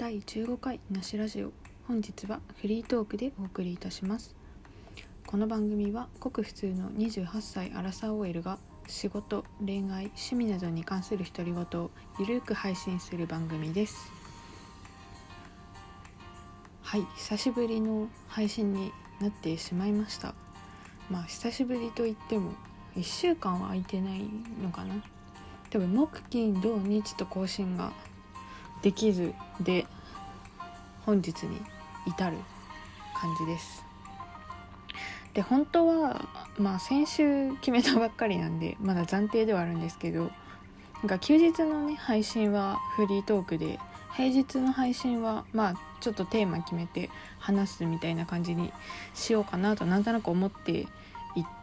第15回なしラジオ。本日はフリートークでお送りいたします。この番組はごく普通の28歳アラサー OL が仕事恋愛趣味などに関する独り言をゆるく配信する番組です。はい久しぶりの配信になってしまいました。まあ久しぶりといっても1週間は空いてないのかな。多分木金土日と更新ができずで本日に至る感じです。で本当はまあ先週決めたばっかりなんでまだ暫定ではあるんですけどなんか休日のね配信はフリートークで平日の配信はまあちょっとテーマ決めて話すみたいな感じにしようかなとなんとなく思って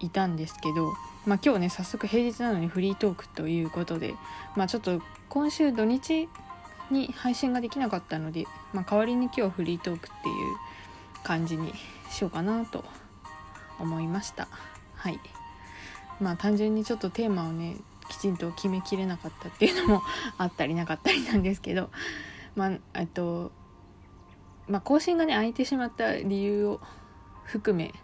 いたんですけど、まあ、今日ね早速平日なのにフリートークということで、まあ、ちょっと今週土日に配信ができなかったので、まあ、代わりに今日フリートークっていう感じにしようかなと思いました。はい。まあ単純にちょっとテーマをねきちんと決めきれなかったっていうのもあったりなかったりなんですけどまあえっとまあ更新がね空いてしまった理由を含め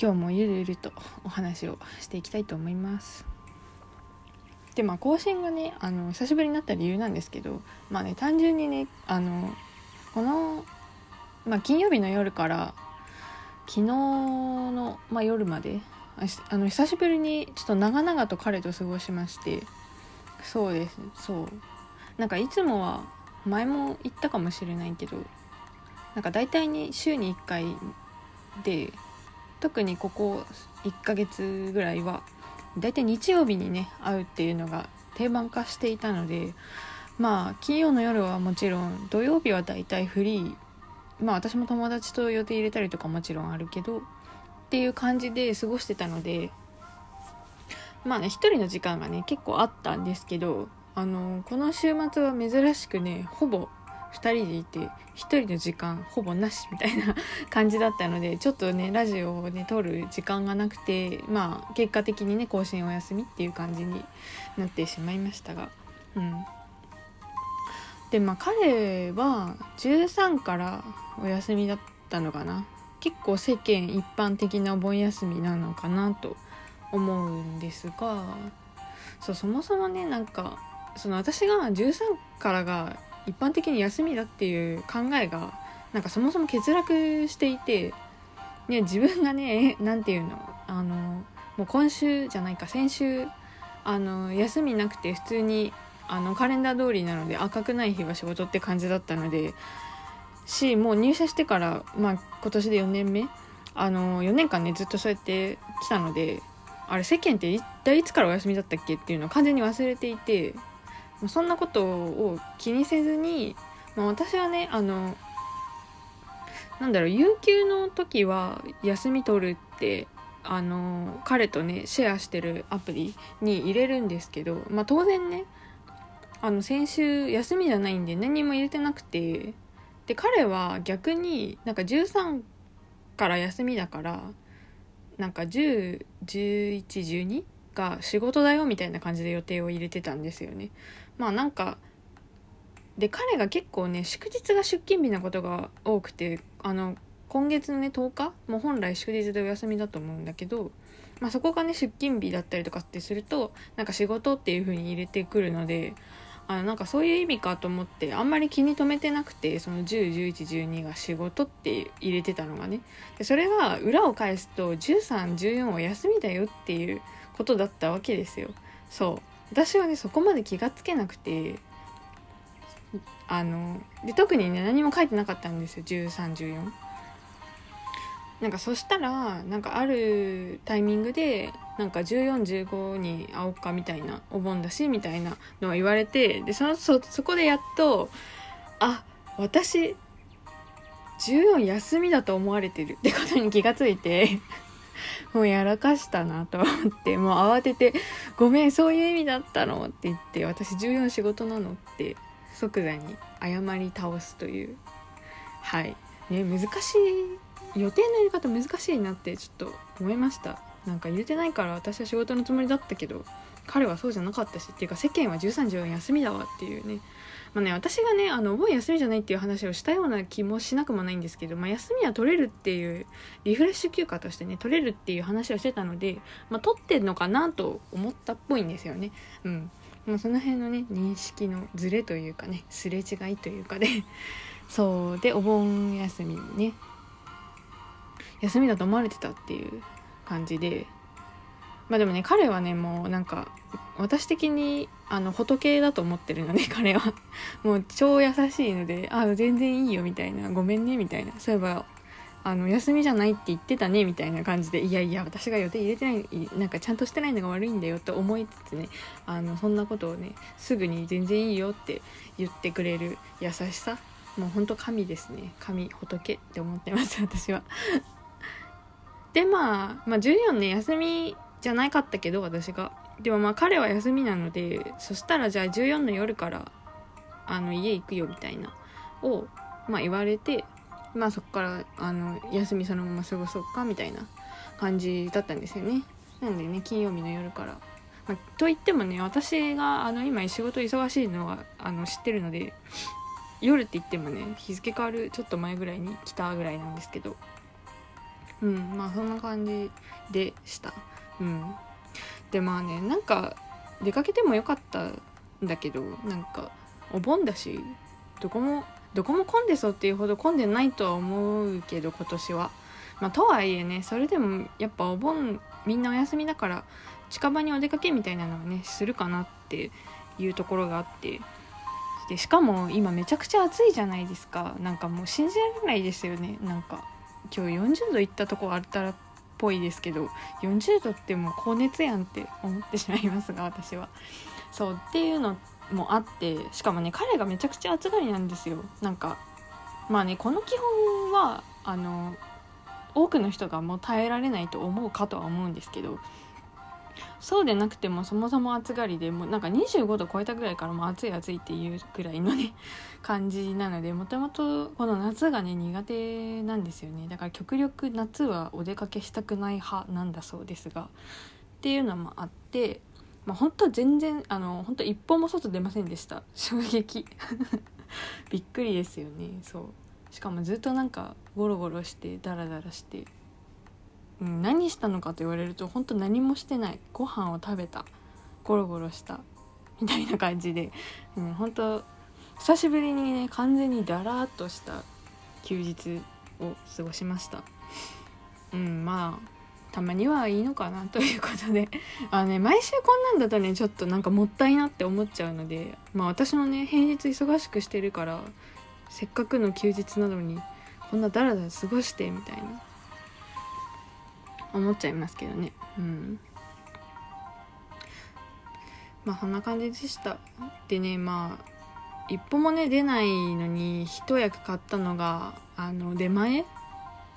今日もゆるゆるとお話をしていきたいと思います。でまあ更新がねあの久しぶりになった理由なんですけどまあね単純にねあのこの、まあ、金曜日の夜から昨日の、まあ、夜まであの久しぶりにちょっと長々と彼と過ごしましてそうですそう。なんかいつもは前も言ったかもしれないけどなんか大体に週に1回で特にここ1ヶ月ぐらいは大体日曜日にね会うっていうのが定番化していたのでまあ金曜の夜はもちろん土曜日は大体フリー。まあ私も友達と予定入れたりとかもちろんあるけどっていう感じで過ごしてたのでまあね一人の時間がね結構あったんですけどあのこの週末は珍しくねほぼ2人でいて1人の時間ほぼなしみたいな感じだったのでちょっとねラジオをね撮る時間がなくてまあ結果的にね更新お休みっていう感じになってしまいましたが。うん。でまあ彼は13からお休みだったのかな。結構世間一般的なお盆休みなのかなと思うんですが。そうそもそもねなんかその私が13からが一般的に休みだっていう考えがなんかそもそも欠落していて、ね、自分がね 何て言うのあのもう今週じゃないか先週あの休みなくて普通にあのカレンダー通りなので赤くない日は仕事って感じだったのでしもう入社してから、まあ、今年で4年目あの4年間ねずっとそうやって来たのであれ世間って一体いつからお休みだったっけっていうのを完全に忘れていてそんなことを気にせずに、まあ、私はねあのなんだろう有給の時は休み取るってあの彼とねシェアしてるアプリに入れるんですけど、まあ、当然ねあの先週休みじゃないんで何も入れてなくてで彼は逆になんか13から休みだからなんか101112が仕事だよみたいな感じで予定を入れてたんですよね。まあなんかで彼が結構ね祝日が出勤日なことが多くてあの今月のね10日も本来祝日でお休みだと思うんだけど、まあ、そこがね出勤日だったりとかってするとなんか仕事っていう風に入れてくるのであのなんかそういう意味かと思ってあんまり気に留めてなくてその101112が仕事って入れてたのがね。でそれが裏を返すと1314は休みだよっていうことだったわけですよ。そう。私はねそこまで気がつけなくてあので特にね何も書いてなかったんですよ。1314なんかそしたらなんかあるタイミングでなんか1415に会おうかみたいなお盆だしみたいなのを言われてでそのそそこでやっとあ私14休みだと思われてるってことに気がついて。もうやらかしたなと思ってもう慌てて「ごめんそういう意味だったの?」って言って「私14仕事なの?」って即座に謝り倒すというはいね難しい予定のやり方難しいなってちょっと思いましたなんか入れてないから私は仕事のつもりだったけど彼はそうじゃなかったしっていうか世間は13時は休みだわっていうねまあね私がねあのお盆休みじゃないっていう話をしたような気もしなくもないんですけど、まあ、休みは取れるっていうリフレッシュ休暇としてね取れるっていう話をしてたので、まあ、取ってんのかなと思ったっぽいんですよね。うん。まあ、その辺のね認識のズレというかねすれ違いというかで。そう。でお盆休みにね。休みだと思われてたっていう感じで。まあでもね彼はねもうなんか私的にあの仏だと思ってるので 彼は。もう超優しいので「あ全然いいよ」みたいな「ごめんね」みたいな。そういえばあの休みじゃないって言ってたねみたいな感じでいやいや私が予定入れてないなんかちゃんとしてないのが悪いんだよと思いつつねあのそんなことをねすぐに全然いいよって言ってくれる優しさ。もうほんと神ですね。神仏って思ってます私は。でまあ、まあ、14ね休みじゃなかったけど私が。でもまあ彼は休みなのでそしたらじゃあ14の夜からあの家行くよみたいなを、まあ、言われてまあそこからあの休みそのまま過ごそうかみたいな感じだったんですよね。なんでね金曜日の夜から、まあ、と言ってもね私があの今仕事忙しいのはあの知ってるので夜って言ってもね日付変わるちょっと前ぐらいに来たぐらいなんですけど。うんまあそんな感じでした。うん。でまあねなんか出かけてもよかったんだけどなんかお盆だしどこもどこも混んでそうっていうほど混んでないとは思うけど今年は。まあ、とはいえねそれでもやっぱお盆みんなお休みだから近場にお出かけみたいなのはねするかなっていうところがあって。でしかも今めちゃくちゃ暑いじゃないですか。なんかもう信じられないですよね。なんか今日40度いったとこあったらっぽいですけど40度ってもう高熱やんって思ってしまいますが私は。そうっていうのもあってしかもね彼がめちゃくちゃ暑がりなんですよ。なんかまあねこの基本はあの多くの人がもう耐えられないと思うかとは思うんですけどそうでなくてもそもそも暑がりでもうなんか25度超えたぐらいからもう暑い暑いっていうくらいのね感じなのでもともとこの夏がね苦手なんですよね。だから極力夏はお出かけしたくない派なんだそうですが。っていうのもあってまあ、本当全然あの本当一歩も外出ませんでした。衝撃 びっくりですよね。そう。しかもずっとなんかゴロゴロしてダラダラして、何したのかと言われると本当何もしてない。ご飯を食べた。ゴロゴロした。みたいな感じで、うん、本当久しぶりにね完全にダラーっとした。休日を過ごしました。うんまあたまにはいいのかなということで。あのね毎週こんなんだとねちょっとなんかもったいなって思っちゃうので。まあ私もね平日忙しくしてるからせっかくの休日なのにこんなダラダラ過ごしてみたいな。思っちゃいますけどね。うん。まあこんな感じでした。でねまあ一歩もね出ないのに一役買ったのがあの出前？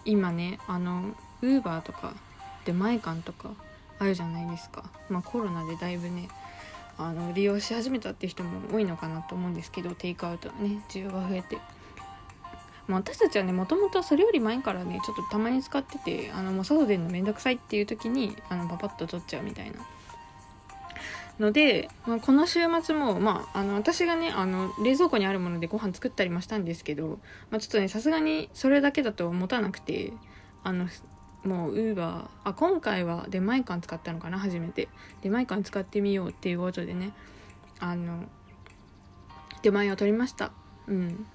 今ねあのウーバーとか出前館とかあるじゃないですか、まあ、コロナでだいぶねあの利用し始めたって人も多いのかなと思うんですけどテイクアウトのね需要が増えて、まあ、私たちはねもともとそれより前からねちょっとたまに使っててあのもう外出るのめんどくさいっていう時にあのパパッと取っちゃうみたいな。ので、まあ、この週末も、まあ、あの私がねあの冷蔵庫にあるものでご飯作ったりもしたんですけど、まあ、ちょっとねさすがにそれだけだと持たなくてあのもうウーバーあ今回は出前館使ったのかな初めて。出前館使ってみようっていうことでねあの出前を取りました。うん。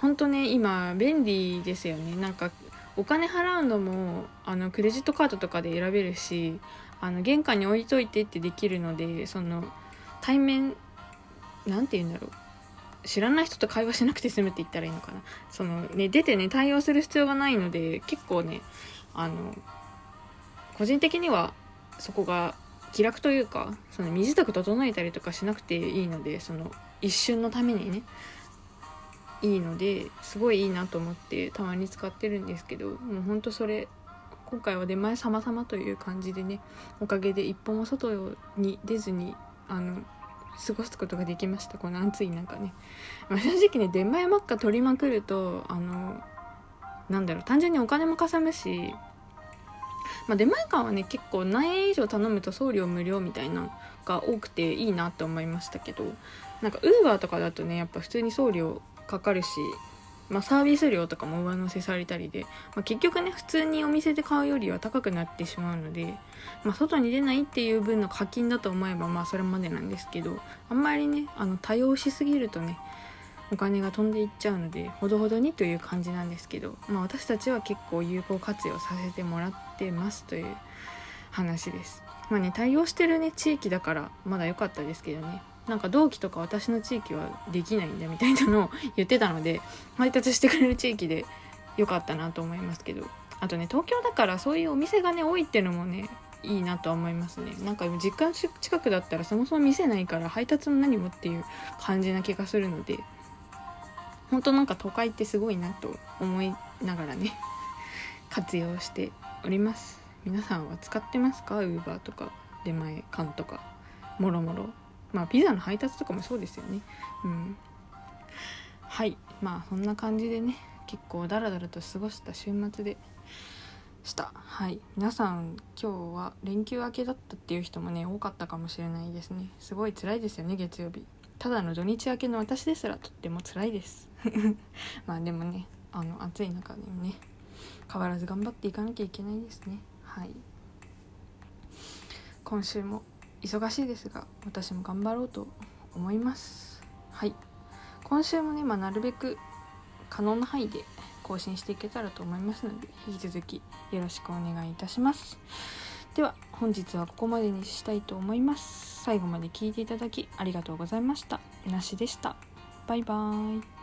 ほんとね今便利ですよね。なんかお金払うのもあのクレジットカードとかで選べるしあの玄関に置いといてってできるのでその対面何て言うんだろう。知らない人と会話しなくて済むって言ったらいいのかな。そのね出てね対応する必要がないので結構ねあの個人的にはそこが気楽というかその身支度整えたりとかしなくていいのでその一瞬のためにね。いいのですごいいいなと思ってたまに使ってるんですけどもうほんとそれ今回は出前様々という感じでねおかげで一歩も外に出ずにあの過ごすことができました。この暑い中ね、まあ、正直ね出前ばっか取りまくるとあのなんだろう単純にお金もかさむしまあ、出前館はね結構何円以上頼むと送料無料みたいなが多くていいなって思いましたけどなんかウーバーとかだとねやっぱ普通に送料かかるしまあ、サービス料とかも上乗せされたりで、まあ、結局ね普通にお店で買うよりは高くなってしまうので、まあ、外に出ないっていう分の課金だと思えばまあそれまでなんですけどあんまりねあの多用しすぎるとねお金が飛んでいっちゃうのでほどほどにという感じなんですけど、まあ、私たちは結構有効活用させてもらってますという話です。まあね対応してるね地域だからまだ良かったですけどねなんか同期とか私の地域はできないんだみたいなのを言ってたので配達してくれる地域で良かったなと思いますけど。あとね東京だからそういうお店がね多いっていうのもねいいなとは思いますね。なんか実家の近くだったらそもそも店ないから配達も何もっていう感じな気がするので本当なんか都会ってすごいなと思いながらね活用しております。皆さんは使ってますか？Uber とか出前館とかもろもろ。まあピザの配達とかもそうですよね。うん。はい。まあそんな感じでね結構ダラダラと過ごした週末で。した。はい。皆さん今日は連休明けだったっていう人もね多かったかもしれないですね。すごい辛いですよね月曜日。ただの土日明けの私ですらとっても辛いです。まあでもねあの暑い中でもね変わらず頑張っていかなきゃいけないですね。はい。今週も忙しいですが私も頑張ろうと思います。はい。今週もね、まあ、なるべく可能な範囲で更新していけたらと思いますので引き続きよろしくお願いいたします。では本日はここまでにしたいと思います。最後まで聞いていただきありがとうございました。なしでした。バイバーイ。